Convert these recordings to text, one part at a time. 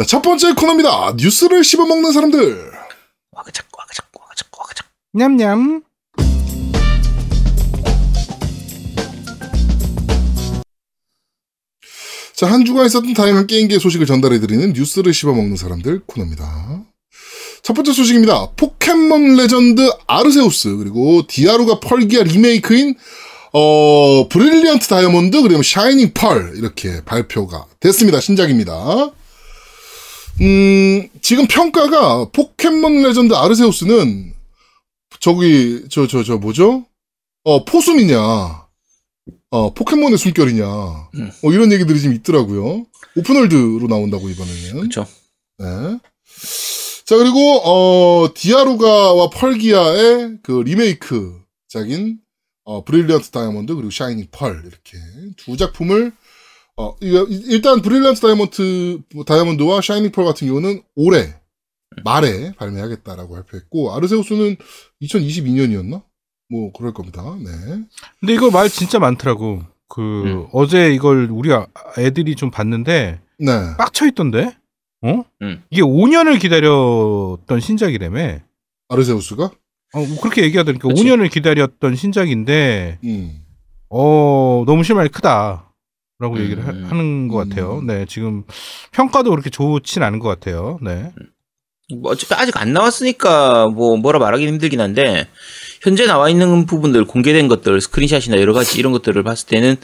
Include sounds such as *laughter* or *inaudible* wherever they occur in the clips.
자, 첫 번째 코너입니다. 뉴스를 씹어먹는 사람들. 와그작 와그작 와그작 와그작. 냠냠. 자, 한 주간 있었던 다양한 게임계 소식을 전달해드리는 뉴스를 씹어먹는 사람들 코너입니다. 첫 번째 소식입니다. 포켓몬 레전드 아르세우스, 그리고 디아루가 펄기아 리메이크인, 어, 브릴리언트 다이아몬드, 그리고 샤이닝 펄, 이렇게 발표가 됐습니다. 신작입니다. 음, 지금 평가가 포켓몬 레전드 아르세우스는, 저기, 저, 저, 저, 뭐죠? 어, 포숨이냐, 어, 포켓몬의 숨결이냐, 음. 어, 이런 얘기들이 좀 있더라고요. open world로 나온다고, 이번에는. 그렇죠. 네. 자, 그리고, 어, 디아루가와 펄기아의 그 리메이크 작인, 어, 브릴리언트 다이아몬드, 그리고 샤이닝 펄, 이렇게 두 작품을, 어, 일단 브릴리언트 다이아몬드, 다이아몬드와 샤이닝 펄 같은 경우는 올해 말에 발매하겠다라고 발표했고, 아르세우스는 2022년이었나? 뭐, 그럴 겁니다. 네. 근데 이거 말 진짜 많더라고. 그 음. 어제 이걸 우리 아- 애들이 좀 봤는데 네. 빡쳐 있던데. 어? 음. 이게 5년을 기다렸던 신작이라며. 아르세우스가? 어, 뭐 그렇게 얘기하더니까 그치. 5년을 기다렸던 신작인데 음. 어 너무 실망이 크다. 라고 음. 얘기를 하, 는 것 같아요. 음. 네, 지금 평가도 그렇게 좋진 않은 것 같아요. 네. 뭐 어차피 아직 안 나왔으니까 뭐 뭐라 말하기 힘들긴 한데 현재 나와 있는 부분들 공개된 것들 스크린샷이나 여러 가지 이런 것들을 봤을 때는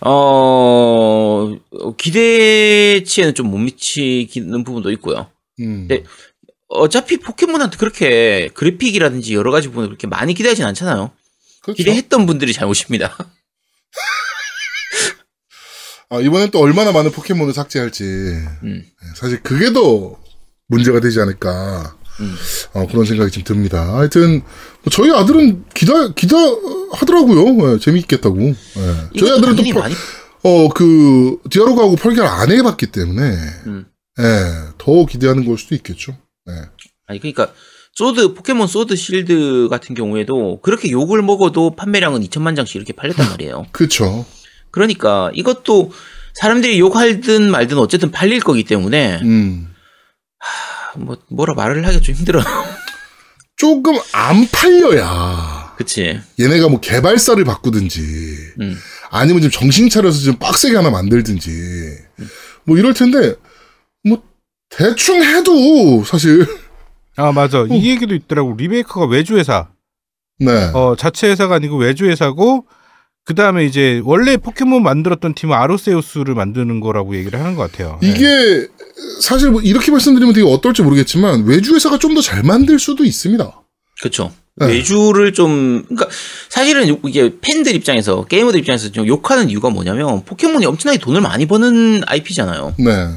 어 기대치에는 좀 못 미치는 부분도 있고요. 음. 네. 어차피 포켓몬한테 그렇게 그래픽이라든지 여러 가지 부분을 그렇게 많이 기대하진 않잖아요. 그렇죠. 기대했던 분들이 잘못입니다. *laughs* 아, 이번엔 또 얼마나 많은 포켓몬을 삭제할지. 음. 네, 사실 그게 더 문제가 되지 않을까. 음. 어, 그런 생각이 좀 듭니다. 하여튼, 뭐 저희 아들은 기다, 기다 하더라고요. 예, 재미있겠다고. 예. 저희 아들은 또, 펄- 많이 어, 그, 디아로가하고 펄기를 안 해봤기 때문에, 음. 예, 더 기대하는 걸 수도 있겠죠. 예. 아니 그러니까 소드 포켓몬 소드 실드 같은 경우에도 그렇게 욕을 먹어도 판매량은 2천만 장씩 이렇게 팔렸단 *laughs* 말이에요. 그쵸. 그러니까 이것도 사람들이 욕하든 말든 어쨌든 팔릴 거기 때문에 음. 뭐 뭐라 말을 하기가 좀 힘들어. *laughs* 조금 안 팔려야, 그치? 얘네가 뭐 개발사를 바꾸든지, 음. 아니면 좀 정신 차려서 좀 빡세게 하나 만들든지, 뭐 이럴 텐데, 뭐, 대충 해도, 사실, 아 맞아. 어. 이 얘기도 있더라고. 리메이커가 외주 회사. 네. 어 자체 회사가 아니고 외주 회사고 그 다음에 이제 원래 포켓몬 만들었던 팀은 아로세우스를 만드는 거라고 얘기를 하는 것 같아요. 네. 이게, 사실 뭐 이렇게 말씀드리면 되게 어떨지 모르겠지만, 외주 회사가 좀 더 잘 만들 수도 있습니다. 그쵸? 네. 외주를 좀 그러니까 사실은 이게 팬들 입장에서 게이머들 입장에서 좀 욕하는 이유가 뭐냐면 포켓몬이 엄청나게 돈을 많이 버는 IP잖아요. 네.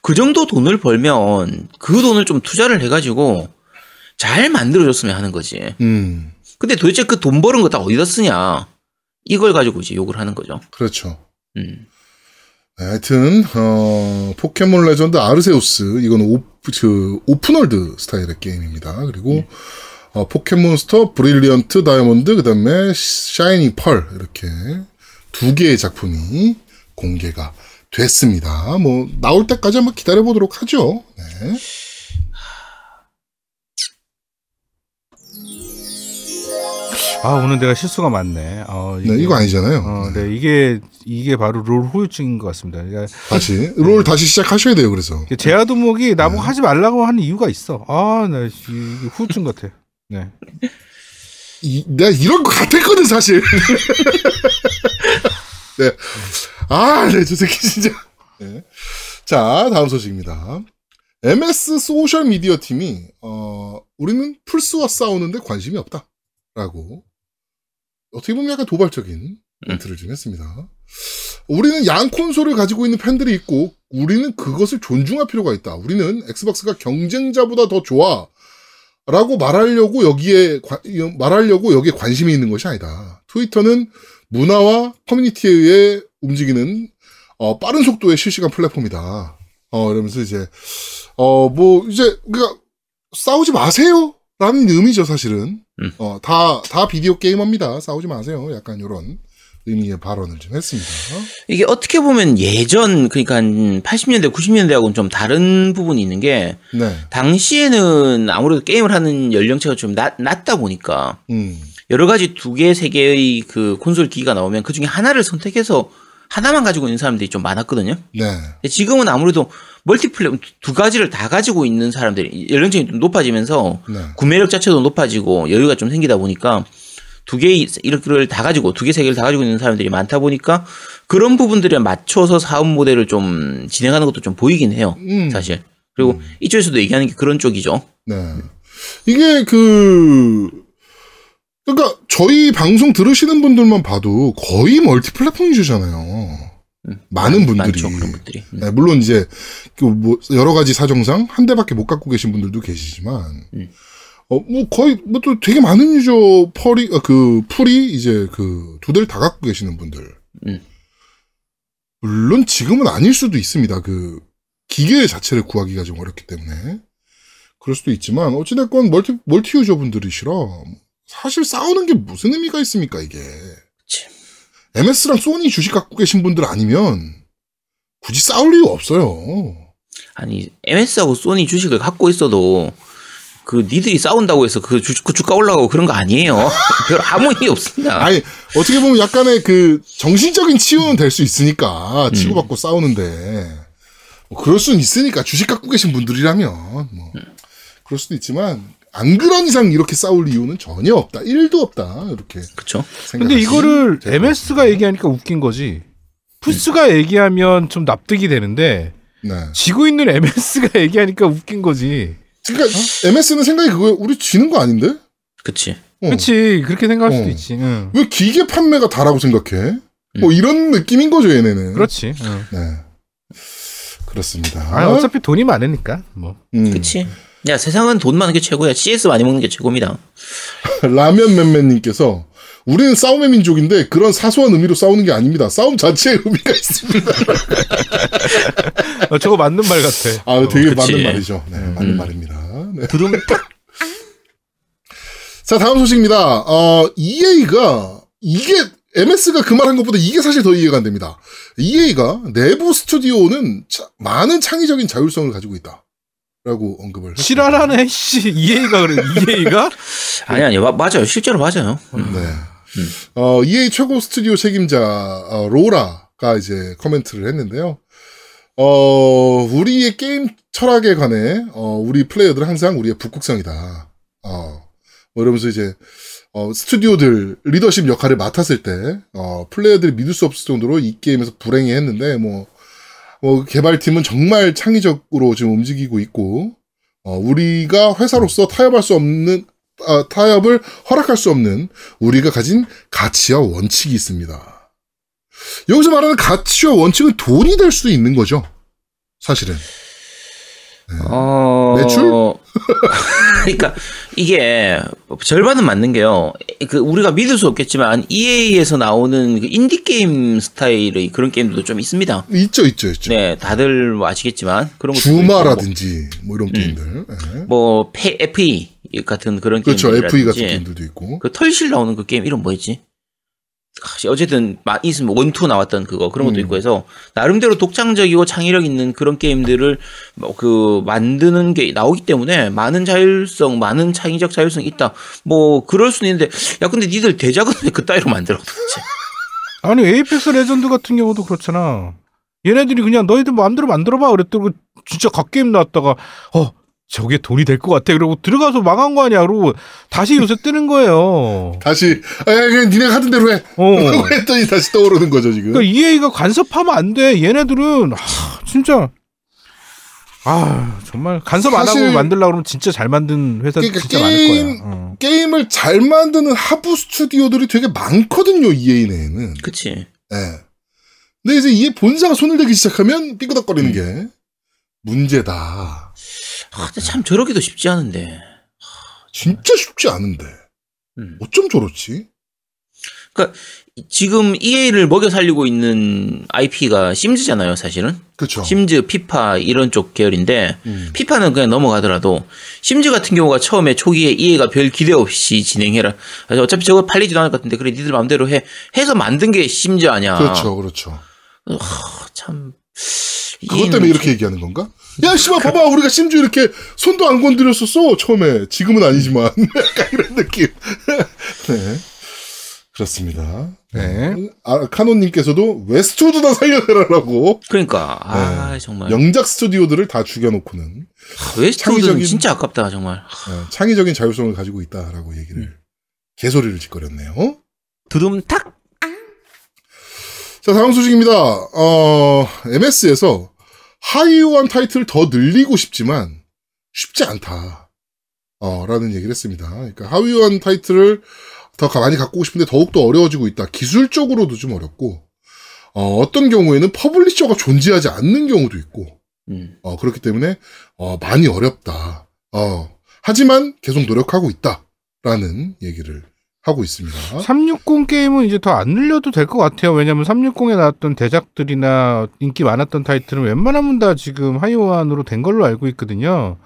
그 정도 돈을 벌면 그 돈을 좀 투자를 해가지고 잘 만들어줬으면 하는 거지. 음, 근데 도대체 그 돈 버는 거 다 어디다 쓰냐? 이걸 가지고 이제 욕을 하는 거죠. 그렇죠. 음. 네, 하여튼, 어, 포켓몬 레전드 아르세우스, 이건 오, 그, open world 스타일의 게임입니다. 그리고, 어, 포켓몬스터, 브릴리언트, 다이아몬드, 그 다음에 샤이닝 펄, 이렇게 두 개의 작품이 공개가 됐습니다. 뭐, 나올 때까지 한번 기다려 보도록 하죠. 네. 아 오늘 내가 실수가 많네. 어, 네, 이거 아니잖아요. 어, 네 이게 이게 바로 롤 후유증인 것 같습니다. 그러니까 다시, 롤 다시 시작하셔야 돼요, 그래서. 제아도목이 나보고 네. 하지 말라고 하는 이유가 있어. 아, 나 이게 후유증 같아. 네. 이, 내가 이런 거 같았거든, 사실. *laughs* 네. 아, 네, 저 새끼 진짜. 네. 자, 다음 소식입니다. MS 소셜 미디어 팀이, 어, 우리는 플스와 싸우는데 관심이 없다. 라고, 어떻게 보면 약간 도발적인 멘트를 좀 했습니다. 우리는 양 콘솔을 가지고 있는 팬들이 있고, 우리는 그것을 존중할 필요가 있다. 우리는 엑스박스가 경쟁자보다 더 좋아. 라고 말하려고 여기에 관- 말하려고 여기에 관심이 있는 것이 아니다. 트위터는 문화와 커뮤니티에 의해 움직이는 어, 빠른 속도의 실시간 플랫폼이다. 어, 이러면서 이제 어 뭐 이제 그러니까 싸우지 마세요 라는 의미죠 사실은. 음. 어 다 다 비디오 게이머입니다. 싸우지 마세요. 약간 요런 의미의 발언을 좀 했습니다. 이게 어떻게 보면 예전 그러니까 한 80년대 90년대하고는 좀 다른 부분이 있는 게 네. 당시에는 아무래도 게임을 하는 연령대가 좀 낮, 낮다 보니까 음. 여러 가지 두 개, 세 개의 그 콘솔 기기가 나오면 그 중에 하나를 선택해서 하나만 가지고 있는 사람들이 좀 많았거든요. 네. 지금은 아무래도 멀티플레이 두 가지를 다 가지고 있는 사람들이 연령층이 좀 높아지면서 네. 구매력 자체도 높아지고 여유가 좀 생기다 보니까 두 개, 이렇게를 다 가지고 두 개, 세 개를 다 가지고 있는 사람들이 많다 보니까 그런 부분들에 맞춰서 사업 모델을 좀 진행하는 것도 좀 보이긴 해요. 음. 사실. 그리고 이쪽에서도 얘기하는 게 그런 쪽이죠. 네. 이게 그 그러니까 저희 방송 들으시는 분들만 봐도 거의 멀티 플랫폼 유저잖아요. 많은 분들이. 많죠, 그런 분들이. 음. 네, 물론 이제 그뭐 여러 가지 사정상 한 대밖에 못 갖고 계신 분들도 계시지만 음. 어뭐 거의 뭐 또 되게 많은 유저 펄이 어, 그 풀이 이제 그 두 대를 다 갖고 계시는 분들. 음. 물론 지금은 아닐 수도 있습니다. 그 기계 자체를 구하기가 좀 어렵기 때문에 그럴 수도 있지만 어찌됐건 멀티 멀티 유저분들이시라 사실 싸우는 게 무슨 의미가 있습니까 이게 그치. MS랑 소니 주식 갖고 계신 분들 아니면 굳이 싸울 이유 없어요. 아니, MS하고 소니 주식을 갖고 있어도 그 니들이 싸운다고 해서 그, 주, 그 주가 올라가고 그런 거 아니에요. *laughs* 별 아무 의미 없습니다. 아니 어떻게 보면 약간의 그 정신적인 치유는 될 수 있으니까 치고받고 싸우는데 뭐 그럴 수는 있으니까 주식 갖고 계신 분들이라면 뭐 그럴 수도 있지만 안 그런 이상 이렇게 싸울 이유는 전혀 없다. 1도 없다. 이렇게 그쵸? 근데 이거를 MS가. 얘기하니까 웃긴 거지. 푸스가 얘기하면 좀 납득이 되는데 네. 지고 있는 MS가 *laughs* 얘기하니까 웃긴 거지. 그러니까 MS는 생각이 그거예요. 우리 지는 거 아닌데? 그치. 어. 그렇지 그렇게 생각할 수도 어. 있지. 응. 왜 기계 판매가 다라고 생각해? 뭐 이런 느낌인 거죠, 얘네는. 그렇지. 응. 네. 그렇습니다. 아 어차피 돈이 많으니까 뭐. 음. 그치. 야, 세상은 돈 많은 게 최고야. CS 많이 먹는 게 최고입니다. *laughs* 라면 맨맨님께서 우리는 싸움의 민족인데 그런 사소한 의미로 싸우는 게 아닙니다. 싸움 자체에 의미가 있습니다. *laughs* 어, 저거 맞는 말 같아. 아, 되게 그치. 맞는 말이죠. 네, 맞는 음. 말입니다. 네. 딱 자, 다음 소식입니다. 어, EA가 이게 MS가 그 말 한 것보다 이게 사실 더 이해가 안 됩니다. EA가 내부 스튜디오는 차- 많은 창의적인 자율성을 가지고 있다. 라고 언급을. 실화라네 씨 EA가 그래 EA가 아니 아니 마- 맞아요. 실제로 맞아요. 음. 네. 어, EA 최고 스튜디오 책임자 어, 로라가 이제 코멘트를 했는데요. 어, 우리의 게임 철학에 관해 어, 우리 플레이어들은 항상 우리의 북극성이다. 어, 뭐 이러면서 이제 어, 스튜디오들 리더십 역할을 맡았을 때 어, 플레이어들이 믿을 수 없을 정도로 이 게임에서 불행해 했는데 뭐, 뭐 개발팀은 정말 창의적으로 지금 움직이고 있고 어, 우리가 회사로서 타협할 수 없는 아, 타협을 허락할 수 없는 우리가 가진 가치와 원칙이 있습니다. 여기서 말하는 가치와 원칙은 돈이 될 수도 있는 거죠. 사실은. 어. 매출? *laughs* 그러니까 이게 절반은 맞는 게요. 그 우리가 믿을 수 없겠지만 EA에서 나오는 그 인디 게임 스타일의 그런 게임들도 좀 있습니다. 있죠, 있죠, 있죠. 네, 다들 뭐 아시겠지만 그런 주마라든지 뭐 이런 게임들. 예. 뭐 페, FE 같은 그런 그렇죠. FE 같은 게임들도 있고. 그 털실 나오는 그 게임 이름 뭐였지? 아, 어쨌든 있으면 one two 나왔던 그거 그런 것도 음. 있고 해서 나름대로 독창적이고 창의력 있는 그런 게임들을 뭐 그 만드는 게 나오기 때문에 많은 자율성, 많은 창의적 자율성이 있다. 뭐 그럴 수는 있는데 야 근데 니들 대작은 왜 그따위로 만들어 도대체? *laughs* 아니 에이펙스 레전드 같은 경우도 그렇잖아. 얘네들이 그냥 너희들 마음대로 만들어봐 그랬더니 진짜 갓게임 나왔다가 어 저게 돈이 될 것 같아 그러고 들어가서 망한 거 아니야 그러고 다시 요새 뜨는 거예요. *laughs* 다시, 아, 그냥 니네가 하던 대로 해. 어. *laughs* 했더니 다시 떠오르는 거죠, 지금. 그러니까 EA가 간섭하면 안 돼. 얘네들은 하, 진짜 아 정말 간섭 안 하고 만들려고 그러면 진짜 잘 만든 회사 그러니까 진짜 게임- 많을 거야. 어. 게임을 잘 만드는 하부 스튜디오들이 되게 많거든요, EA 내에는. 그치? 예. 근데 이제 이 본사가 손을 대기 시작하면 삐그덕거리는 게 문제다. 아, 참 저러기도 쉽지 않은데. 진짜 쉽지 않은데. 음. 어쩜 저렇지? 지금 EA를 먹여 살리고 있는 IP가 심즈잖아요, 사실은. 그렇죠. 심즈, 피파 이런 쪽 계열인데 음. 피파는 그냥 넘어가더라도 심즈 같은 경우가 처음에 초기에 EA가 별 기대 없이 진행해라. 그래서 어차피 저거 팔리지도 않을 것 같은데 그래 니들 마음대로 해 해서 만든 게 심즈 아니야. 그렇죠, 그렇죠. 참 그것 때문에 이렇게 얘기하는 건가? 야, 씨발, 봐봐, 우리가 심지어 이렇게 손도 안 건드렸었어, 처음에. 지금은 아니지만. *laughs* 약간 이런 느낌. *laughs* 네. 그렇습니다. 네. 아, 카노님께서도 웨스트우드나 살려내라라고 그러니까 아 네. 정말 영작 스튜디오들을 다 죽여놓고는 Westwood는 창의적인- 진짜 아깝다 정말. 어, 창의적인 자율성을 가지고 있다라고 얘기를 개소리를 짓거렸네요. 두둠탁 자, 다음 소식입니다. 어, MS에서 하위호환 타이틀을 더 늘리고 싶지만 쉽지 않다. 어, 라는 얘기를 했습니다. 그러니까 하위호환 타이틀을 더 가- 많이 갖고 싶은데 더욱더 어려워지고 있다. 기술적으로도 좀 어렵고, 어, 떤 경우에는 publisher가 존재하지 않는 경우도 있고, 음. 어, 그렇기 때문에, 어, 많이 어렵다. 어, 하지만 계속 노력하고 있다. 라는 얘기를 하고 있습니다. 360 게임은 이제 더 안 늘려도 될 것 같아요. 왜냐면 360에 나왔던 대작들이나 인기 많았던 타이틀은 웬만하면 다 지금 하이오안으로 된 걸로 알고 있거든요.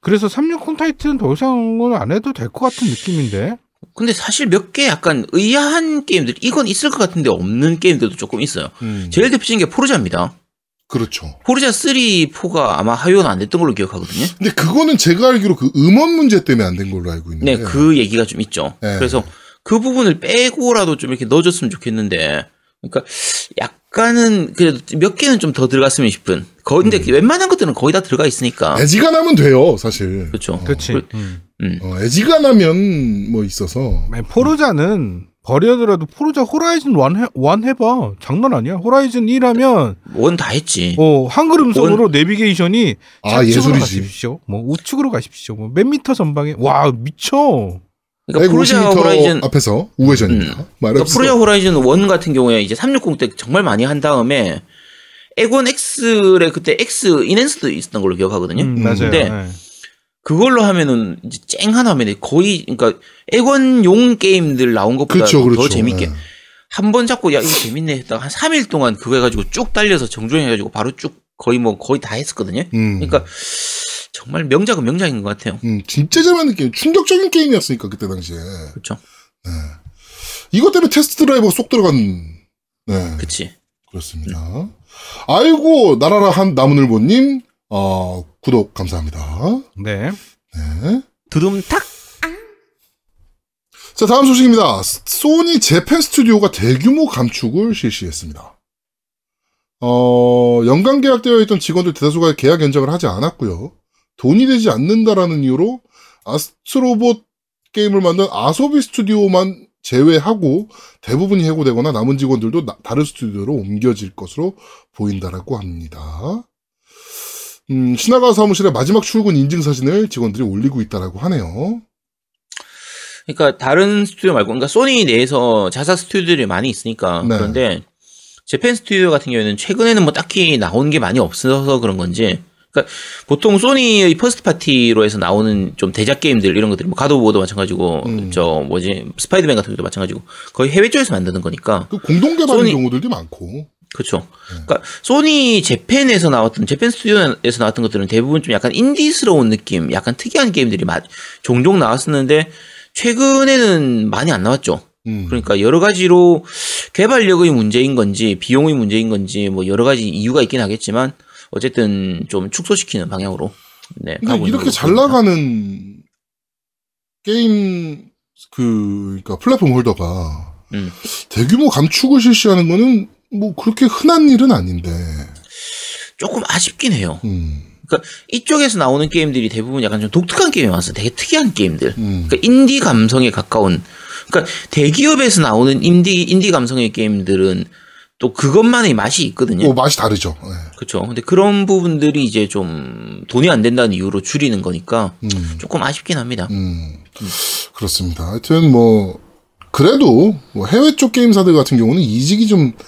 그래서 360 타이틀은 더 이상은 안 해도 될 것 같은 느낌인데. 근데 사실 몇 개 약간 의아한 게임들 이건 있을 것 같은데 없는 게임들도 조금 있어요. 음, 제일 대표적인 게 포르자입니다. 그렇죠. 포르자 3, 4가 아마 하요는 안 됐던 걸로 기억하거든요. 근데 그거는 제가 알기로 그 음원 문제 때문에 안 된 걸로 알고 있는데. 네, 그 얘기가 좀 있죠. 네. 그래서 그 부분을 빼고라도 좀 이렇게 넣어줬으면 좋겠는데, 그러니까 약간은 그래도 몇 개는 좀 더 들어갔으면 싶은. 거 근데 음. 웬만한 것들은 거의 다 들어가 있으니까. 애지간하면 돼요, 사실. 그렇죠. 그렇지. 그- 음. 음. 어, 애지간하면 뭐 있어서. 포르자는 버려더라도 포르자 호라이즌 1 해, 1 해봐. 장난 아니야. 호라이즌 1 하면, 원 다 했지. 어, 한글 음성으로 내비게이션이 아, 예술이지. 가십시오. 뭐 우측으로 가십시오. 뭐 몇 미터 전방에 와 미쳐. 그러니까 포르자 150m 호라이즌 앞에서 우회전입니다. 그러니까 말해보세요. 프로자 호라이즌 1 같은 경우에 이제 360 때 정말 많이 한 다음에 에곤 X의 그때 X 인핸스도 있었던 걸로 기억하거든요. 음, 맞아요. 근데 네. 그걸로 하면은 이제 쨍한 화면에 거의 그러니까 에곤용 게임들 나온 것보다 그렇죠, 그렇죠. 더 재밌게 네. 한번 잡고 야 이거 재밌네 했다가 한 3일 동안 그거 해가지고 쭉 달려서 정주행 해가지고 바로 쭉 거의 뭐 거의 다 했었거든요. 음. 그러니까 정말 명작은 명작인 것 같아요. 음, 진짜 잘 만든 게임. 충격적인 게임이었으니까, 그때 당시에. 그렇죠. 이것 때문에 테스트 드라이버가 쏙 들어간, 네. 그치. 그렇습니다. 아이고, 나라라 한 나무늘보님, 어, 구독 감사합니다. 네. 네. 두둠탁 자, 다음 소식입니다. 소니 재팬 스튜디오가 대규모 감축을 실시했습니다. 어, 연간 계약되어 있던 직원들 대다수가 계약 연장을 하지 않았고요. 돈이 되지 않는다라는 이유로 아스트로봇 게임을 만든 아소비 스튜디오만 제외하고 대부분이 해고되거나 남은 직원들도 나- 다른 스튜디오로 옮겨질 것으로 보인다라고 합니다. 음, 신화가 사무실의 마지막 출근 인증 사진을 직원들이 올리고 있다라고 하네요. 그러니까 다른 스튜디오 말고 그러니까 소니 내에서 자사 스튜디오들이 많이 있으니까 네. 그런데 Japan Studio 같은 경우에는 최근에는 뭐 딱히 나오는 게 많이 없어서 그런 건지 그러니까 보통 Sony의 first party로 해서 나오는 좀 대작 게임들 이런 것들이 뭐 God of War도 마찬가지고 음. 저 뭐지 스파이더맨 같은 것도 마찬가지고 거의 해외 쪽에서 만드는 거니까 그 공동 개발인 Sony- 경우들도 많고. 그렇죠. 그러니까 Sony Japan에서 나왔던 Japan Studio에서 나왔던 것들은 대부분 좀 약간 인디스러운 느낌, 약간 특이한 게임들이 마- 종종 나왔었는데 최근에는 많이 안 나왔죠. 음. 그러니까 여러 가지로 개발력의 문제인 건지 비용의 문제인 건지 뭐 여러 가지 이유가 있긴 하겠지만 어쨌든 좀 축소시키는 방향으로 네, 근데 가고 있는 이렇게 잘 보입니다. 나가는 게임 그 그러니까 플랫폼 홀더가 음. 대규모 감축을 실시하는 거는 뭐 그렇게 흔한 일은 아닌데. 조금 아쉽긴 해요. 음. 그러니까 이쪽에서 나오는 게임들이 대부분 약간 좀 독특한 게임이 많았어요. 되게 특이한 게임들. 음. 그러니까 인디 감성에 가까운. 그러니까 대기업에서 나오는 인디 인디 감성의 게임들은 또 그것만의 맛이 있거든요. 뭐 맛이 다르죠. 예. 그렇죠. 근데 그런 부분들이 이제 좀 돈이 안 된다는 이유로 줄이는 거니까 음. 조금 아쉽긴 합니다. 음. 그렇습니다. 하여튼 뭐 그래도 뭐 해외 쪽 게임사들 같은 경우는 이직이 좀 어,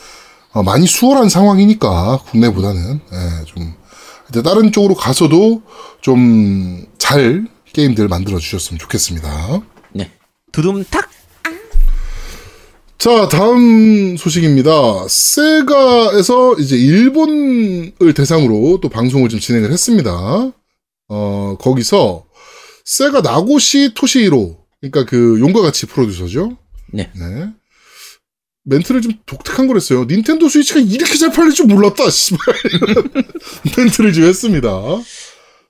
많이 수월한 상황이니까 국내보다는 예, 좀 다른 쪽으로 가서도 좀 잘 게임들 만들어 주셨으면 좋겠습니다. 네. 두둠탁. 자, 다음 소식입니다. 세가에서 이제 일본을 대상으로 또 방송을 좀 진행을 했습니다. 어, 거기서 세가 나고시 토시히로, 그러니까 그 용과 같이 프로듀서죠. 네. 멘트를 좀 독특한 걸 했어요. 닌텐도 스위치가 이렇게 잘 팔릴 줄 몰랐다, 씨발. *laughs* 멘트를 좀 했습니다.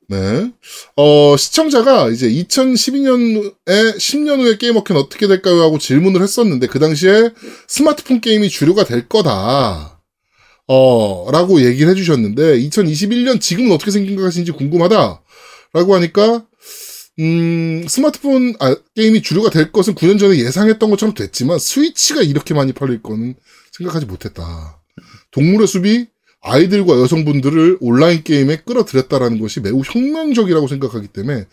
네. 어, 시청자가 이제 2012년에 10년 후에 게임워크는 어떻게 될까요? 하고 질문을 했었는데, 그 당시에 스마트폰 게임이 주류가 될 거다. 어, 라고 얘기를 해주셨는데, 2021년 지금은 어떻게 생각하시는지 궁금하다. 라고 하니까, 음, 스마트폰 아, 게임이 주류가 될 것은 9년 전에 예상했던 것처럼 됐지만, 스위치가 이렇게 많이 팔릴 거는 생각하지 못했다. 동물의 숲이 아이들과 여성분들을 온라인 게임에 끌어들였다라는 것이 매우 혁명적이라고 생각하기 때문에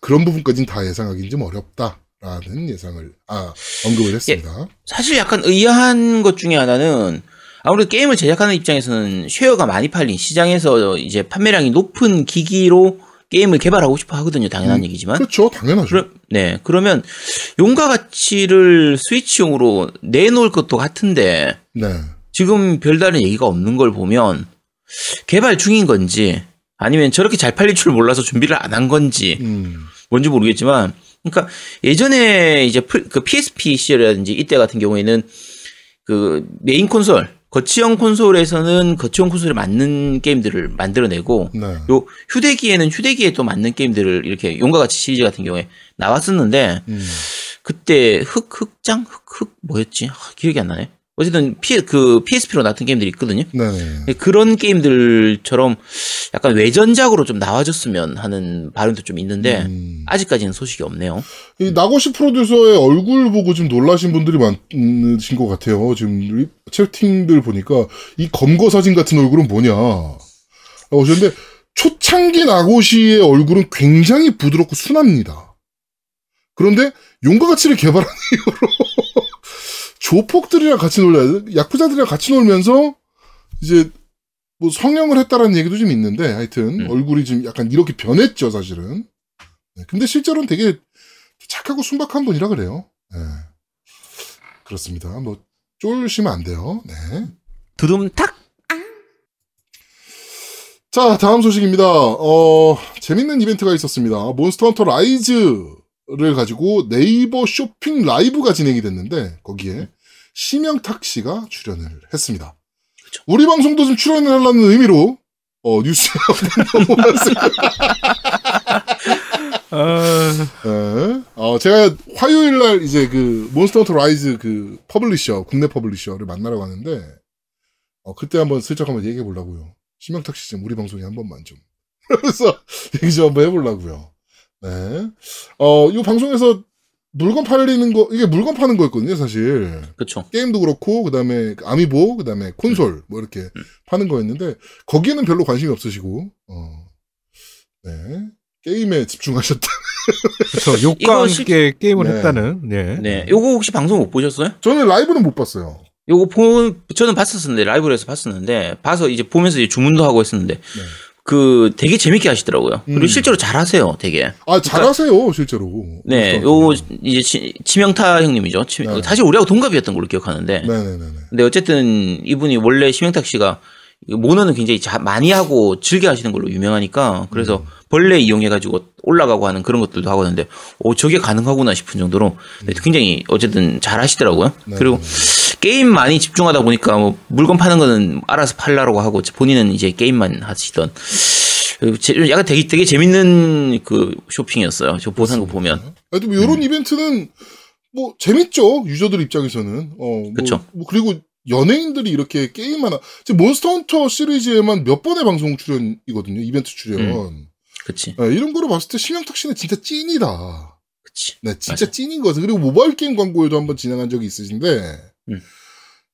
그런 부분까지는 다 예상하기는 좀 어렵다 라는 예상을 아 언급을 했습니다. 사실 약간 의아한 것 중에 하나는 아무래도 게임을 제작하는 입장에서는 쉐어가 많이 팔린 시장에서 이제 판매량이 높은 기기로 게임을 개발하고 싶어 하거든요. 당연한 음, 얘기지만. 그렇죠, 당연하죠. 그러, 네. 그러면 용과 가치를 스위치용으로 내놓을 것도 같은데 네, 지금 별다른 얘기가 없는 걸 보면 개발 중인 건지 아니면 저렇게 잘 팔릴 줄 몰라서 준비를 안 한 건지 음, 뭔지 모르겠지만 그러니까 예전에 이제 풀- 그 PSP 시절이라든지 이때 같은 경우에는 그 메인 콘솔 거치형 콘솔에서는 거치형 콘솔에 맞는 게임들을 만들어내고 네, 요 휴대기에는 휴대기에 또 맞는 게임들을 이렇게 용과 같이 시리즈 같은 경우에 나왔었는데 음, 그때 흑 흑장? 흑 흑 뭐였지? 아, 기억이 안 나네 어쨌든 P 그 PSP로 나왔던 게임들이 있거든요 네, 네. 네, 그런 게임들처럼 약간 외전작으로 좀 나와줬으면 하는 바람도 좀 있는데 음. 아직까지는 소식이 없네요. 이 나고시 프로듀서의 얼굴 보고 좀 놀라신 분들이 많으신 것 같아요. 지금 리- 채팅들 보니까 이 검거 사진 같은 얼굴은 뭐냐. 라고 하셨는데 초창기 나고시의 얼굴은 굉장히 부드럽고 순합니다. 그런데 용과 같이를 개발한 *laughs* 이후로 조폭들이랑 같이 놀려 야쿠자들이랑 같이 놀면서 이제 뭐 성형을 했다라는 얘기도 좀 있는데 하여튼 음. 얼굴이 좀 약간 이렇게 변했죠 사실은. 네, 근데 실제로는 되게 착하고 순박한 분이라 그래요. 네. 그렇습니다. 뭐 쫄시면 안 돼요. 네. 두둠탁 자, 다음 소식입니다. 어, 재밌는 이벤트가 있었습니다. Monster Hunter Rise 를 가지고 네이버 쇼핑 라이브가 진행이 됐는데, 거기에 심형탁 씨가 출연을 했습니다. 그쵸. 우리 방송도 좀 출연을 하려는 의미로, 어, 뉴스에 넣어 봤습니다. *laughs* 아, 네. 어, 제가 화요일 날 이제 그 Monster Hunter Rise 그 publisher, 국내 publisher를 만나러 가는데, 어, 그때 한번 슬쩍 한번 얘기해 보려고요. 심형탁 씨 좀 우리 방송에 한 번만 좀. *laughs* 그래서 얘기 좀 한번 해보려고요. 네. 어, 이 방송에서 물건 팔리는 거, 이게 물건 파는 거였거든요, 사실. 그쵸. 게임도 그렇고, 그 다음에 아미보, 그 다음에 콘솔, 뭐 이렇게 파는 거였는데, 거기에는 별로 관심이 없으시고, 어, 네. 게임에 집중하셨다. 그렇죠. *laughs* 욕과 이거 실- 함께 게임을 네. 했다는. 네. 네, 요거 혹시 방송 못 보셨어요? 저는 라이브는 못 봤어요. 요거 보 저는 봤었는데 라이브에서 봤었는데 봐서 이제 보면서 이제 주문도 하고 했었는데 그 되게 재밌게 하시더라고요. 그리고 네. 음. 실제로 잘하세요, 되게. 아, 잘하세요, 실제로. 네, 요 이제 치, 치명타 형님이죠. 치- 네. 사실 우리하고 동갑이었던 걸로 기억하는데. 네네네네. 근데 어쨌든 이분이 원래 심영탁 씨가 모노는 굉장히 자- 많이 하고 즐겨 하시는 걸로 유명하니까 그래서 음. 벌레 이용해가지고 올라가고 하는 그런 것들도 하거든요. 오 저게 가능하구나 싶은 정도로 굉장히 어쨌든 잘 하시더라고요. 음. 네, 그리고 게임 많이 집중하다 보니까 뭐 물건 파는 거는 알아서 팔라고 하고 본인은 이제 게임만 하시던 제- 약간 되게 되게 재밌는 그 쇼핑이었어요. 저 보상 거 보면 하여튼 뭐 이런 이벤트는 뭐 재밌죠 user들 입장에서는 어 뭐, 그쵸. 뭐 그리고 연예인들이 이렇게 게임 하나 지금 Monster Hunter 시리즈에만 몇 번의 방송 출연이거든요 이벤트 출연 음. 그치 네, 이런 거로 봤을 때 심형탁 씨는 진짜 찐이다 그치 네 진짜 맞아. 찐인 거죠 그리고 모바일 게임 광고에도 한번 진행한 적이 있으신데 음.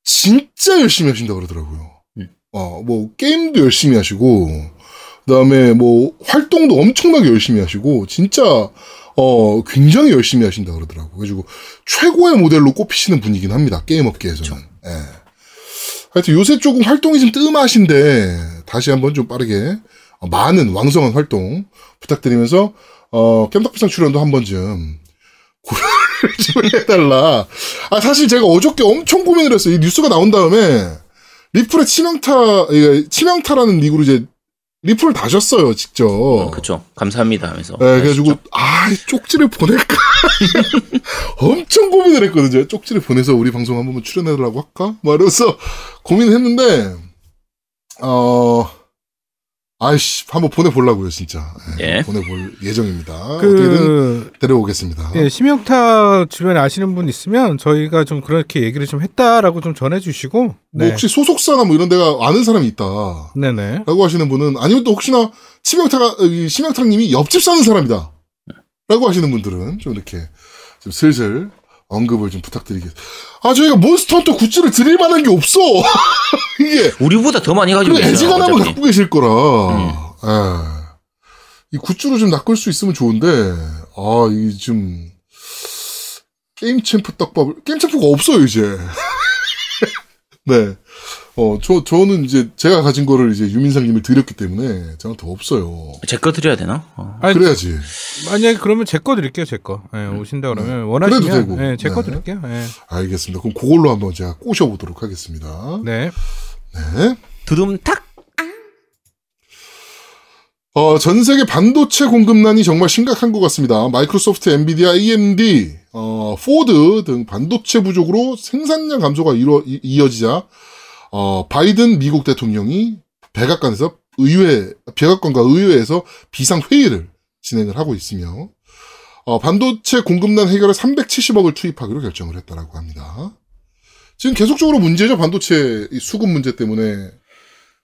진짜 열심히 하신다 그러더라고요 음. 어뭐 게임도 열심히 하시고 그다음에 뭐 활동도 엄청나게 열심히 하시고 진짜 어 굉장히 열심히 하신다 그러더라고. 그래가지고 최고의 모델로 꼽히시는 분이긴 합니다. 게임 업계에서는. 예. 하여튼 요새 조금 활동이 좀 뜸하신데 다시 한번 좀 빠르게 어, 많은 왕성한 활동 부탁드리면서 어 깸덕비상 출연도 한 번쯤 고려를 *laughs* 좀 해달라. 아, 사실 제가 어저께 엄청 고민을 했어요. 이 뉴스가 나온 다음에, 리플의 치명타, 치명타라는 닉으로 이제, 리플을 다셨어요, 직접. 어, 그쵸. 감사합니다 하면서. 네, 그래가지고, 아, 이 쪽지를 보낼까? *laughs* 엄청 고민을 했거든요. 쪽지를 보내서 우리 방송 한 번만 출연해달라고 할까? 뭐 이러면서 고민을 했는데, 어, 아이씨, 한번 보내보려고요, 진짜. 예, 예. 보내볼 예정입니다. 어떻게든 그 데려오겠습니다. 예, 심영타 주변에 아시는 분 있으면 저희가 좀 그렇게 얘기를 좀 했다라고 좀 전해주시고. 뭐 네. 혹시 소속사나 뭐 이런 데가 아는 사람이 있다. 네네. 라고 하시는 분은, 아니면 또 혹시나 치명타가, 이 심형탁님이 옆집 사는 사람이다. 라고 하시는 분들은 좀 이렇게 좀 슬슬 언급을 좀 부탁드리겠습니다. 아, 저희가 Monster Hunter goods를 드릴 만한 게 없어! *laughs* 이게, 우리보다 더 많이 가지고 계세요. 애지간하면 어차피. 갖고 계실 거라. 음. 예. 이 goods로 좀 낚을 수 있으면 좋은데, 아, 이 좀, 게임 챔프 떡밥을, 게임 챔프가 없어요, 이제. *laughs* 네. 어, 저, 저는 이제 제가 가진 거를 이제 유민상님을 드렸기 때문에 저한테 없어요. 제 거 드려야 되나? 어. 아니, 그래야지. 만약에 그러면 제 거 드릴게요, 제 거. 예, 오신다 그러면 그래도 원하시면 되고. 예, 제거 네. 드릴게요. 예. 알겠습니다. 그럼 그걸로 한번 제가 꼬셔보도록 하겠습니다. 네. 네. 두둠탁. 어, 전 세계 반도체 공급난이 정말 심각한 것 같습니다. Microsoft, Nvidia, AMD, 어, Ford 등 반도체 부족으로 생산량 감소가 이뤄, 이- 이어지자, 어, 바이든 미국 대통령이 백악관에서 의회, 백악관과 의회에서 비상회의를 진행을 하고 있으며, 어, 반도체 공급난 해결에 370억을 투입하기로 결정을 했다라고 합니다. 지금 계속적으로 문제죠. 반도체 이 수급 문제 때문에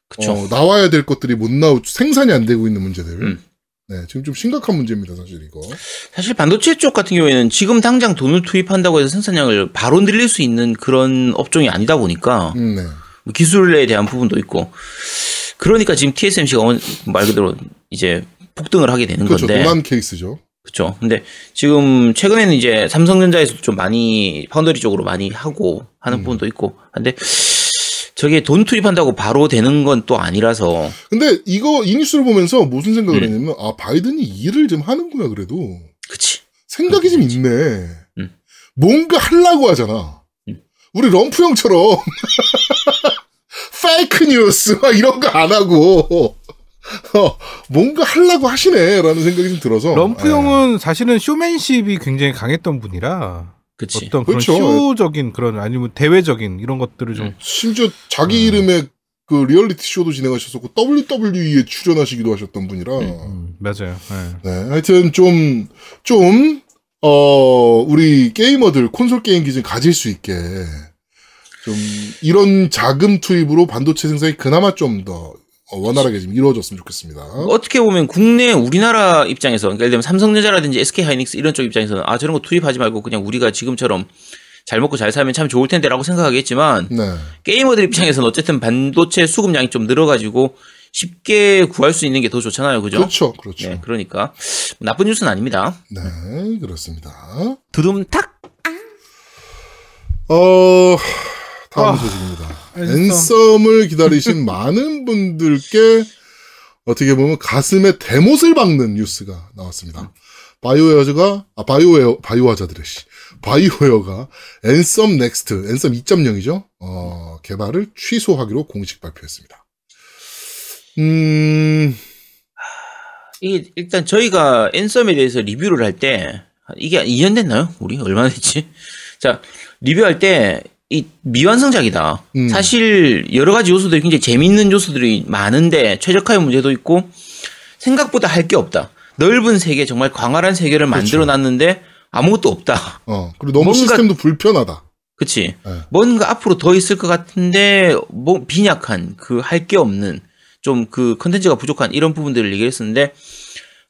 그쵸. 어, 나와야 될 것들이 못 나오 생산이 안 되고 있는 문제들. 음. 네, 지금 좀 심각한 문제입니다, 사실 이거. 사실 반도체 쪽 같은 경우에는 지금 당장 돈을 투입한다고 해서 생산량을 바로 늘릴 수 있는 그런 업종이 아니다 보니까 음, 네. 뭐 기술에 대한 부분도 있고 그러니까 지금 TSMC가 말 그대로 이제 폭등을 하게 되는 그렇죠. 건데 노란 케이스죠. 그렇죠. 근데 지금 최근에는 이제 삼성전자에서도 좀 많이 파운더리 쪽으로 많이 하고 하는 음. 부분도 있고 근데 저게 돈 투입한다고 바로 되는 건 또 아니라서 근데 이거 이 뉴스를 보면서 무슨 생각을 음. 했냐면 아 바이든이 일을 좀 하는구나 그래도 그치 생각이 좀 있네. 음. 뭔가 하려고 하잖아. 음. 우리 럼프 형처럼 *laughs* fake news *laughs* 막 이런 거 안 하고 *laughs* 어, 뭔가 하려고 하시네라는 생각이 좀 들어서 럼프 예. 형은 사실은 쇼맨십이 굉장히 강했던 분이라 그치 어떤 그런 그렇죠. 쇼적인 그런 아니면 대외적인 이런 것들을 좀 음. 심지어 자기 음. 이름의 그 리얼리티 쇼도 진행하셨었고 WWE에 출연하시기도 하셨던 분이라 음, 맞아요. 예. 네 하여튼 좀 좀 어, 우리 게이머들 콘솔 게임기 좀 가질 수 있게 좀 이런 자금 투입으로 반도체 생산이 그나마 좀 더 원활하게 좀 이루어졌으면 좋겠습니다. 어떻게 보면 국내 우리나라 입장에서 그러니까 예를 들면 삼성전자라든지 SK 하이닉스 이런 쪽 입장에서는 아 저런 거 투입하지 말고 그냥 우리가 지금처럼 잘 먹고 잘 살면 참 좋을 텐데라고 생각하겠지만 네. 게이머들 입장에서는 어쨌든 반도체 수급량이 좀 늘어가지고 쉽게 구할 수 있는 게 더 좋잖아요, 그죠? 그렇죠. 그렇죠. 네, 그러니까 나쁜 뉴스는 아닙니다. 네, 그렇습니다. 두둠탁 어, 다음 아, 소식입니다. Anthem. Anthem 을 기다리신 *laughs* 많은 분들께 어떻게 보면 가슴에 대못을 박는 뉴스가 나왔습니다. BioWare가, 아, BioWare, Biohazard래, 씨. BioWare가 Anthem Next, Anthem 2.0이죠? 어, 개발을 취소하기로 공식 발표했습니다. 음, 이게 일단 저희가 앤썸에 대해서 리뷰를 할 때 이게 2년 됐나요? 우리 얼마나 됐지? 자 리뷰할 때 이 미완성작이다. 음. 사실 여러 가지 요소들이 굉장히 재밌는 요소들이 많은데 최적화의 문제도 있고 생각보다 할 게 없다. 넓은 세계 정말 광활한 세계를 그렇죠. 만들어 놨는데 아무것도 없다. 어, 그리고 너무 뭔가- 시스템도 불편하다. 그치? 네. 뭔가 앞으로 더 있을 것 같은데 뭐 빈약한 그 할 게 없는 좀 그 콘텐츠가 부족한 이런 부분들을 얘기했었는데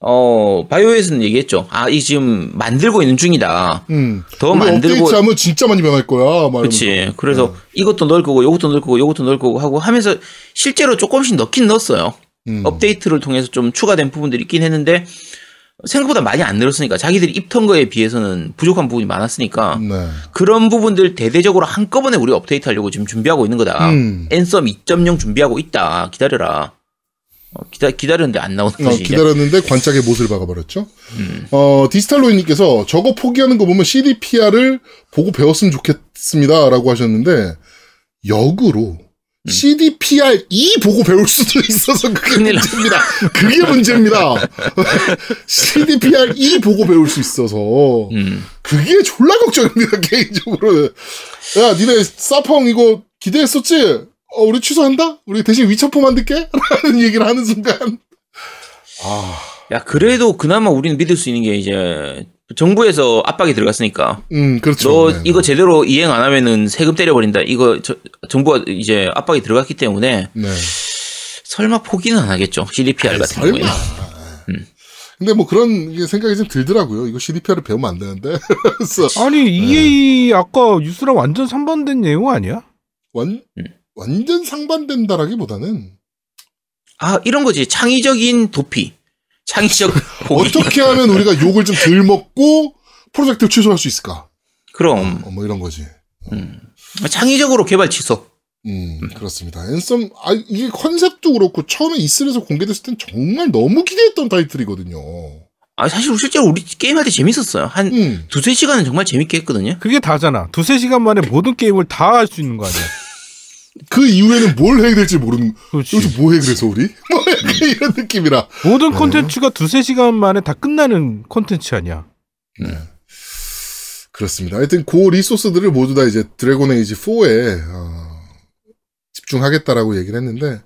어 Bio에서는 얘기했죠. 아 이 지금 만들고 있는 중이다. 음. 더 만들고 업데이트하면 진짜 많이 변할 거야. 막 그렇지. 그래서 네. 이것도 넣을 거고 이것도 넣을 거고 이것도 넣을 거고 하고 하면서 실제로 조금씩 넣긴 넣었어요. 음. 업데이트를 통해서 좀 추가된 부분들이 있긴 했는데 생각보다 많이 안 늘었으니까 자기들이 입턴 거에 비해서는 부족한 부분이 많았으니까 네. 그런 부분들 대대적으로 한꺼번에 우리 업데이트 하려고 지금 준비하고 있는 거다. 음. Anthem 2.0 준비하고 있다. 기다려라. 어, 기다 기다렸는데 안 나오는 어, 거지. 이제. 기다렸는데 관짝에 못을 박아버렸죠. 음. 어, 디지털로인님께서 저거 포기하는 거 보면 CDPR을 보고 배웠으면 좋겠습니다. 라고 하셨는데, 역으로, 음. CDPR2 보고 배울 수도 *laughs* 있어서 그게. 문제입니다. 그게 문제입니다. *laughs* CDPR2 보고 배울 수 있어서, 음. 그게 졸라 걱정입니다, *laughs* 개인적으로. 야, 니네 사펑 이거 기대했었지? 어, 우리 취소한다? 우리 대신 위쳐포 만들게? 라는 *laughs* 얘기를 하는 순간. 아, 야 그래도 그나마 우리는 믿을 수 있는 게 이제 정부에서 압박이 들어갔으니까 음, 그렇죠. 너 네, 이거 제대로 이행 안 하면은 세금 때려버린다. 이거 저- 정부가 이제 압박이 들어갔기 때문에 네. 설마 포기는 안 하겠죠. CDPR 같은 설마. 경우에는. 근데 뭐 그런 게 생각이 좀 들더라고요. 이거 CDPR을 배우면 안 되는데. *laughs* 아니 EA 아까 뉴스랑 완전 상반된 내용 아니야? 완, 음. 완전 상반된다라기보다는 아 이런 거지 창의적인 도피, 창의적. *laughs* 어떻게 하면 우리가 욕을 좀 덜 먹고 프로젝트를 취소할 수 있을까? 그럼 어, 뭐 이런 거지. 음. 창의적으로 개발 취소. 음, 그렇습니다. 앤썸, 아, 이게 컨셉도 그렇고, 처음에 이슬에서 공개됐을 땐 정말 너무 기대했던 타이틀이거든요. 아 사실 실제로 우리 게임할 때 재밌었어요. 한 음. 두세 시간은 정말 재밌게 했거든요. 그게 다잖아. 두세 시간 만에 모든 게임을 다 할 수 있는 거 아니야? 그 이후에는 뭘 해야 될지 모르는, 그렇지. 여기서 뭐 해, 그래서 우리? *laughs* 뭐 약간 이런 느낌이라. 모든 콘텐츠가 두세 시간 만에 다 끝나는 콘텐츠 아니야? 네. 그렇습니다. 하여튼 그 리소스들을 모두 다 이제 드래곤 에이지 4에 어, 집중하겠다라고 얘기를 했는데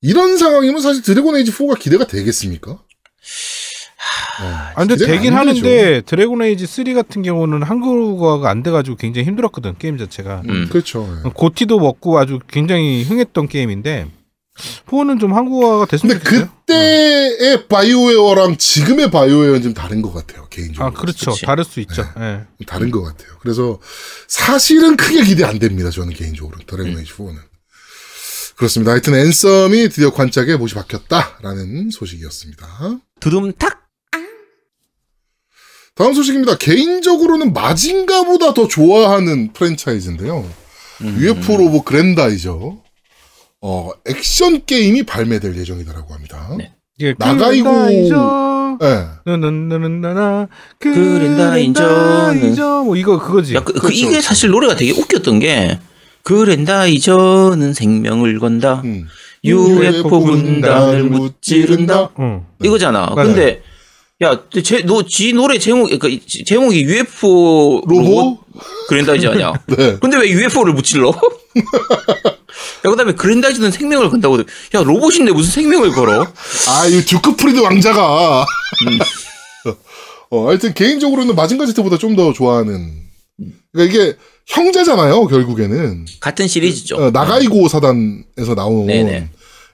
이런 상황이면 사실 드래곤 에이지 4가 기대가 되겠습니까? 네, 아, 근데 되긴. 하는데 드래곤 에이지 3 같은 경우는 한국어가 안 돼가지고 굉장히 힘들었거든 게임 자체가. 음. 그렇죠. 예. GOTY도 먹고 아주 굉장히 흥했던 게임인데 4는 좀 한국어가 됐으면 근데 좋겠어요. 그때의 바이오웨어랑 지금의 바이오웨어는 좀 다른 것 같아요. 개인적으로. 아 그렇죠. 그치. 다를 수 있죠. 예. 좀 다른 것 같아요. 그래서 사실은 크게 기대 안 됩니다. 저는 개인적으로 드래곤 에이지 4는. 그렇습니다. 하여튼 앤썸이 드디어 관짝에 못이 박혔다라는 소식이었습니다. 두둠탁. 다음 소식입니다. 개인적으로는 마징가보다 더 좋아하는 프랜차이즈인데요. 음. UFO 로보 그랜다이저 어, 액션 게임이 발매될 예정이다라고 합니다. 네. 이게 나가이고- 그랜다이저, 네. 나나나나나 그랜다이저는- 그랜다이저 뭐 이거 그거지. 야, 그, 그 그렇죠, 이게 그렇죠. 사실 노래가 되게 웃겼던 게 그랜다이저는 생명을 건다. 음. UFO 군단을 무찌른다. 응. 이거잖아. 맞아요. 근데 야, 제너지 노래 제목 이 제목이 UFO? 로봇 그랜다이저 아니야? *laughs* 네. 근데 왜 UFO를 무찔러? *laughs* 야, 그 다음에 그랜다이저는 생명을 건다고. 야, 로봇인데 무슨 생명을 걸어? 아, 이 듀크 프리드 왕자가. *laughs* 어, 하여튼 개인적으로는 마징가 제트보다 좀 더 좋아하는. 그러니까 이게 형제잖아요, 결국에는. 같은 시리즈죠. 어, 나가이 고 사단에서 나온 네네.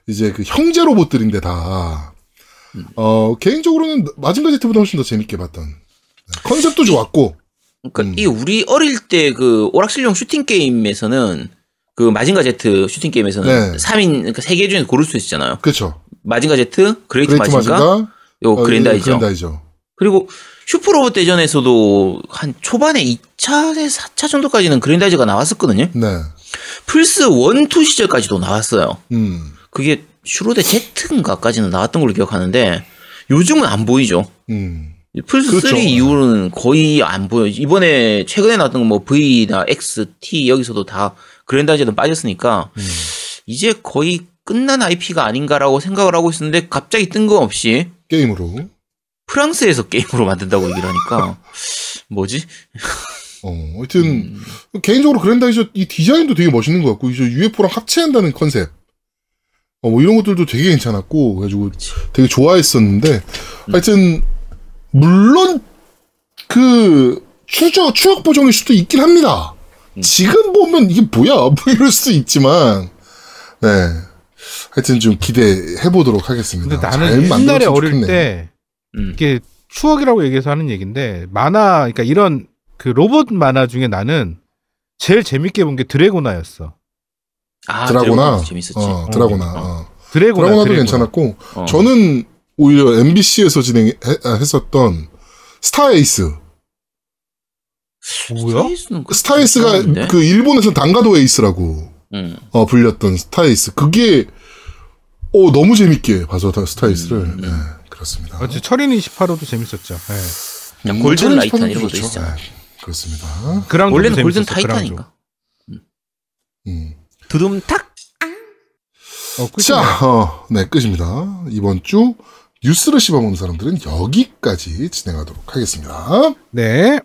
이제 그 형제 로봇들인데 다. 어, 개인적으로는 마징가 제트보다 훨씬 더 재밌게 봤던. 컨셉도 좋았고. 그러니까 음. 이 우리 어릴 때 그 오락실용 슈팅 게임에서는 그 마징가 제트 슈팅 게임에서는 네. 3인 그러니까 세개 중에 고를 수 있잖아요. 그렇죠. 마징가 제트, 그레이트, 그레이트 마징가, 마징가. 요 어, 그랜다이저. 그랜다이저. 그리고 슈퍼로봇 대전에서도 한 초반에 2차에 4차 정도까지는 그랜다이저가 나왔었거든요. 네. 플스 1, 2 시절까지도 나왔어요. 음. 그게 슈로대 Z인가까지는 나왔던 걸로 기억하는데 요즘은 안 보이죠. 음. 플스 그렇죠. 3 이후로는 거의 안 보여. 이번에 최근에 나왔던 뭐 V나 X, T 여기서도 다 그랜다이저는 빠졌으니까 음. 이제 거의 끝난 IP가 아닌가라고 생각을 하고 있었는데 갑자기 뜬금없이 게임으로. 프랑스에서 게임으로 만든다고 얘기를 하니까 뭐지? 어, 하여튼, 음, 개인적으로 그랜다이저 이 디자인도 되게 멋있는 것 같고, 이제 UFO랑 합체한다는 컨셉. 어, 뭐 이런 것들도 되게 괜찮았고, 그래가지고 되게 좋아했었는데, 하여튼, 물론, 그, 추적, 추억 보정일 수도 있긴 합니다. 음. 지금 보면 이게 뭐야? *laughs* 뭐 이럴 수도 있지만, 네. 하여튼 좀 기대해 보도록 하겠습니다. 근데 잘 나는 옛날에 어릴 좋겠네. 때 음. 이게 추억이라고 얘기해서 하는 얘기인데 만화 그러니까 이런 그 로봇 만화 중에 나는 제일 재밌게 본 게 드래고나였어. 아, 드라고나. 드래곤 재밌었지. 어, 드라고나. 어. 어. 드래고나. 드라고나도 드래고나. 괜찮았고, 어. 저는 오히려 MBC에서 진행했었던 스타에이스. 뭐야? 스타에이스가? 그 일본에서 단가드 에이스라고 음. 어, 불렸던 스타에이스. 그게 오 너무 재밌게 봐서 다 스타에이스를 음, 네, 그렇습니다. 맞지 철인 28호도 재밌었죠. 네. 음, 골든 라이탄 이런 것도. 있잖아. 네, 그렇습니다. 원래는 골든. 타이탄인가? 음. 두둠탁. 어, 끝이네. 자, 어, 네 끝입니다. 이번 주 뉴스를 씹어먹는 사람들은 여기까지 진행하도록 하겠습니다. 네.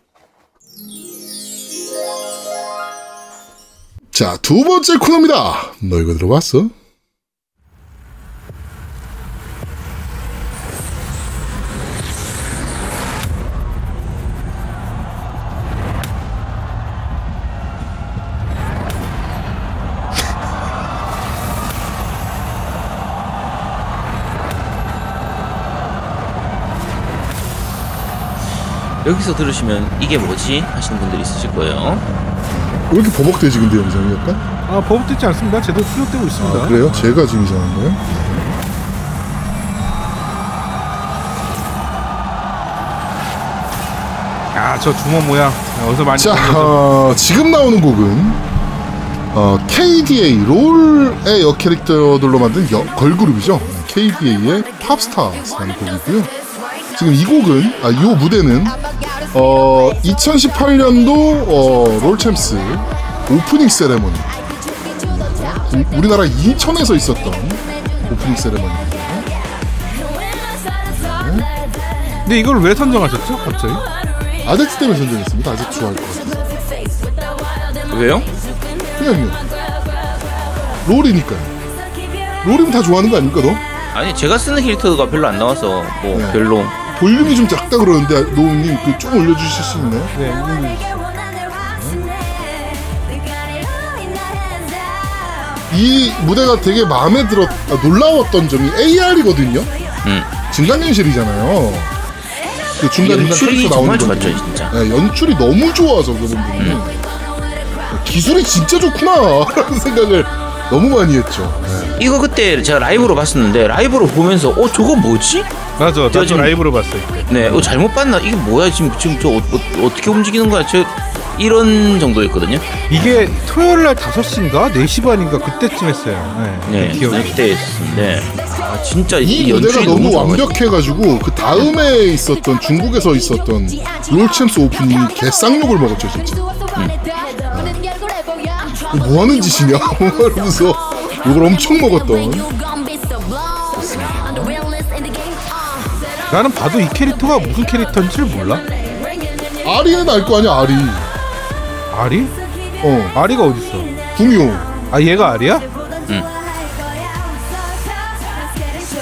자, 두 번째 코너입니다. 너 이거 들어봤어? 여기서 들으시면 이게 뭐지 하시는 분들이 있으실 거예요. 왜 이렇게 버벅대지 근데 영상이 약간? 아, 버벅되지 않습니다. 제대로 출력되고 있습니다. 아, 그래요? 제가 지금 이상한 거예요? 야, 저 주먹 모양. 야, 어디서 많이 자? 어, 지금 나오는 곡은 어, KDA 롤의 여 캐릭터들로 만든 여, 걸그룹이죠. KDA의 팝스타라는 곡이고요. 지금 이 곡은 아, 이 무대는 어, 2018년도 어, 롤챔스 오프닝 세레머니 우- 우리나라 인천에서 있었던 오프닝 세레머니입니다. 근데 이걸 왜 선정하셨죠? 갑자기? 아제트 때문에 선정했습니다. 아제트 좋아할 것 같아서. 왜요? 그냥요. 롤이니까요. 롤이면 다 좋아하는 거 아닙니까, 너? 아니 제가 쓰는 캐릭터가 별로 안 나와서 뭐 네. 별로. 볼륨이 좀 작다 그러는데, 노우님, 그 좀 올려주실 수 있나요? 네. 음. 이 무대가 되게 마음에 들었, 아, 놀라웠던 점이 AR이거든요? 음. 증강현실이잖아요. 그 중간중간 연출이 나오는 좋았죠 분들. 진짜. 네, 연출이 너무 좋아서 그분들이 음. 기술이 진짜 좋구나 *laughs* 라는 생각을 너무 많이 했죠. 네. 이거 그때 제가 라이브로 봤었는데 라이브로 보면서 어 저거 뭐지? 맞아. 나도 지금- 라이브로 봤어요. 이때. 네, 어, 잘못 봤나? 이게 뭐야 지금 지금 저 어, 떻게 움직이는 거야? 저 이런 정도였거든요. 이게 토요일 날 5시인가? 4시 반인가? 그때쯤 했어요. 네. 네, 기억이. 그때 했었는데 아, 진짜 이 이 연출이 너무 너무. 완벽해가지고 그 다음에 있었던 중국에서 있었던 롤챔스 오픈이 개쌍욕을 먹었죠 진짜 뭐 하는 짓이냐 *laughs* 이러면서 욕을 엄청 먹었던 나는 봐도 이 캐릭터가 무슨 캐릭터인지를 몰라. 아리는 알 거 아니야 아리 아리? 어 아리가 어딨어? 구미호 아 얘가 아리야? 응.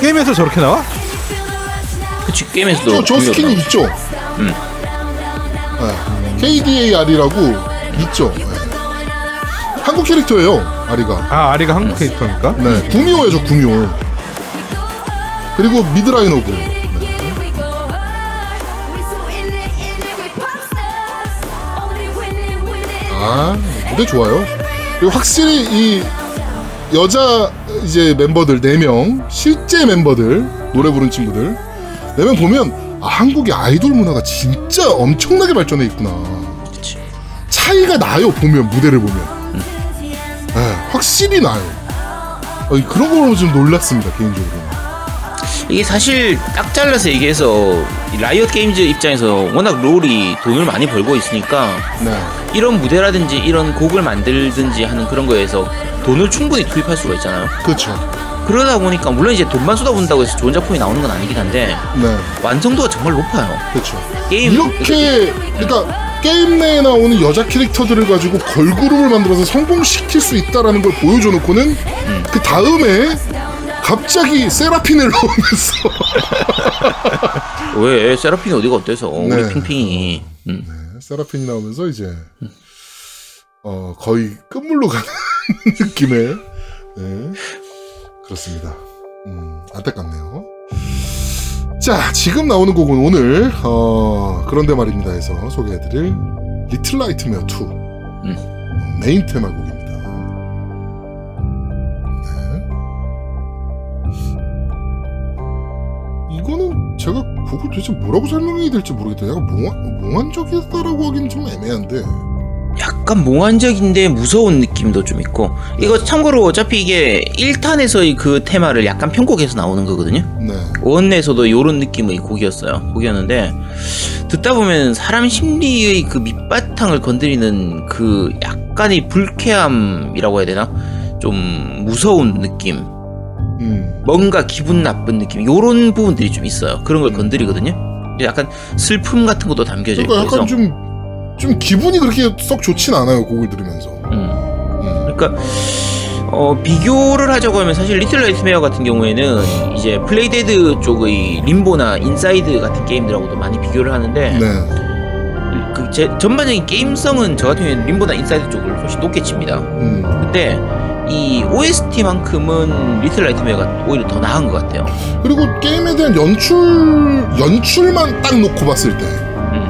게임에서 저렇게 나와? 그치 게임에서도 저, 저 스킨이 나와. 있죠 음. 네. KDA 아리라고 있죠 네. 한국 캐릭터예요 아리가 아 아리가 한국 캐릭터니까? 네 구미호예요 구미호 그리고 미드라이너고 네. 아, 무대 좋아요. 그리고 확실히 이 여자 이제 멤버들 4명, 실제 멤버들, 노래 부른 친구들 4명 보면 아, 한국의 아이돌 문화가 진짜 엄청나게 발전해 있구나. 차이가 나요, 보면, 무대를 보면. 네, 확실히 나요. 어, 그런 걸로 좀 놀랐습니다, 개인적으로. 이게 사실 딱 잘라서 얘기해서 이 라이엇 게임즈 입장에서 워낙 롤이 돈을 많이 벌고 있으니까 네. 이런 무대라든지 이런 곡을 만들든지 하는 그런 거에서 돈을 충분히 투입할 수가 있잖아요. 그렇죠. 그러다 보니까 물론 이제 돈만 쏟아본다고 해서 좋은 작품이 나오는 건 아니긴 한데 네. 완성도가 정말 높아요. 그렇죠. 게임 이렇게 그러니까 게임 내에 나오는 여자 캐릭터들을 가지고 걸그룹을 만들어서 성공시킬 수 있다라는 걸 보여줘 놓고는 그 다음에 갑자기 세라핀을 *laughs* 넣으면서 왜 세라핀이 어디가 어때서 네. 우리 핑핑이 음. 네, 세라핀이 나오면서 이제 어 거의 끝물로 가는 *laughs* 느낌의 네, 그렇습니다. 음, 안타깝네요. 자, 지금 나오는 곡은 오늘 어 그런데 말입니다 해서 소개해드릴 리틀 나이트메어 2 메인 테마 곡입니다. 네. 이거는 제가 곡을 도대체 뭐라고 설명해야 될지 모르겠다. 약간 몽환, 몽환적이다라고 하기는 좀 애매한데. 약간 몽환적인데 무서운 느낌도 좀 있고 이거 참고로 어차피 이게 1탄에서의 그 테마를 약간 편곡해서 나오는 거거든요. 네. 원에서도 요런 느낌의 곡이었어요. 곡이었는데 듣다 보면 사람 심리의 그 밑바탕을 건드리는 그 약간의 불쾌함이라고 해야 되나? 좀 무서운 느낌, 음. 뭔가 기분 나쁜 느낌, 요런 부분들이 좀 있어요. 그런 걸 건드리거든요. 약간 슬픔 같은 것도 담겨져 있고 그러니까 약간 좀, 좀 기분이 그렇게 썩 좋진 않아요, 곡을 들으면서. 음. 음. 그러니까 어, 비교를 하자고 하면 사실 리틀 나이트메어 같은 경우에는 이제 플레이데드 쪽의 림보나 인사이드 같은 게임들하고도 많이 비교를 하는데 네. 그 제, 전반적인 게임성은 저 같은 경우에는 림보나 인사이드 쪽을 훨씬 높게 칩니다. 음. 근데 이 OST만큼은 리틀 나이트메어가 오히려 더 나은 것 같아요. 그리고 게임에 대한 연출, 연출만 딱 놓고 봤을 때, 음.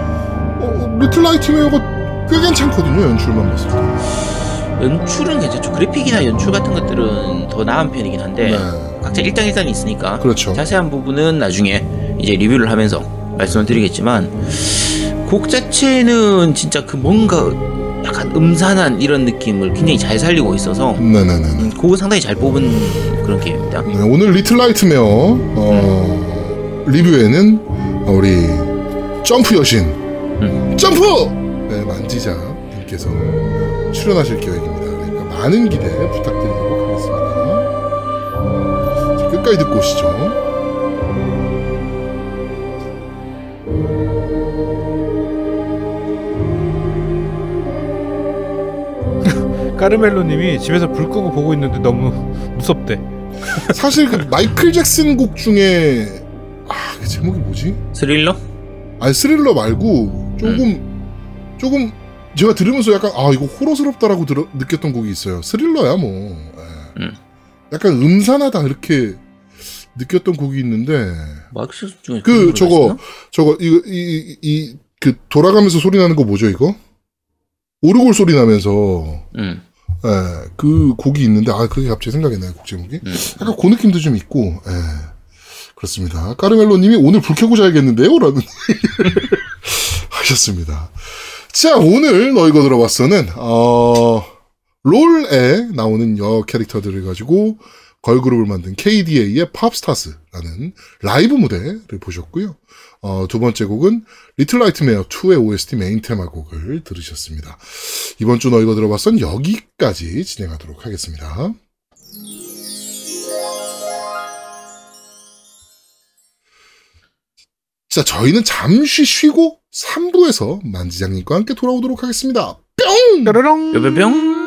어, 리틀 나이트메어가 꽤 괜찮거든요, 연출만 봤을 때. 연출은 괜찮죠. 그래픽이나 연출 같은 것들은 더 나은 편이긴 한데 네. 각자 일장일단이 있으니까 그렇죠. 자세한 부분은 나중에 이제 리뷰를 하면서 말씀을 드리겠지만 곡 자체는 진짜 그 뭔가 약간 음산한 이런 느낌을 굉장히 잘 살리고 있어서 네네네. 음, 곡은 상당히 잘 뽑은 그런 게임입니다. 네, 오늘 리틀 나이트메어, 어, 리뷰에는 우리 점프 여신, 음. 점프! 네, 만지자 님께서 출연하실 계획입니다. 그러니까 많은 기대 부탁드리도록 하겠습니다. 자, 끝까지 듣고 오시죠. *laughs* 까르멜로님이 집에서 불 끄고 보고 있는데 너무 무섭대. *laughs* 사실 그 마이클 잭슨 곡 중에 아, 그 제목이 뭐지? 스릴러? 아니 스릴러 말고 조금 조금 제가 들으면서 약간 아 이거 호러스럽다라고 들어, 느꼈던 곡이 있어요. 스릴러야 뭐. 예. 음. 약간 음산하다 이렇게 느꼈던 곡이 있는데 마크스 중에 그 저거? 저거 이거 이 이 그 돌아가면서 소리 나는 거 뭐죠 이거? 오르골 소리 나면서 음, 예, 그 곡이 있는데 아 그게 갑자기 생각이 나요 곡 제목이. 음. 약간 그 느낌도 좀 있고, 예. 그렇습니다. 까르멜로님이 오늘 불 켜고 자야겠는데요? 라는 *laughs* 하셨습니다. 자, 오늘 너희가 들어봤어는, 어, 롤에 나오는 여 캐릭터들을 가지고 걸그룹을 만든 KDA의 팝스타스라는 라이브 무대를 보셨고요. 어, 두 번째 곡은 리틀 나이트메어 2의 OST 메인 테마 곡을 들으셨습니다. 이번 주 너희가 들어봤송 여기까지 진행하도록 하겠습니다. 자, 저희는 잠시 쉬고 3부에서 만지장님과 함께 돌아오도록 하겠습니다. 뿅! 뾰로롱. 뼈뼈뿅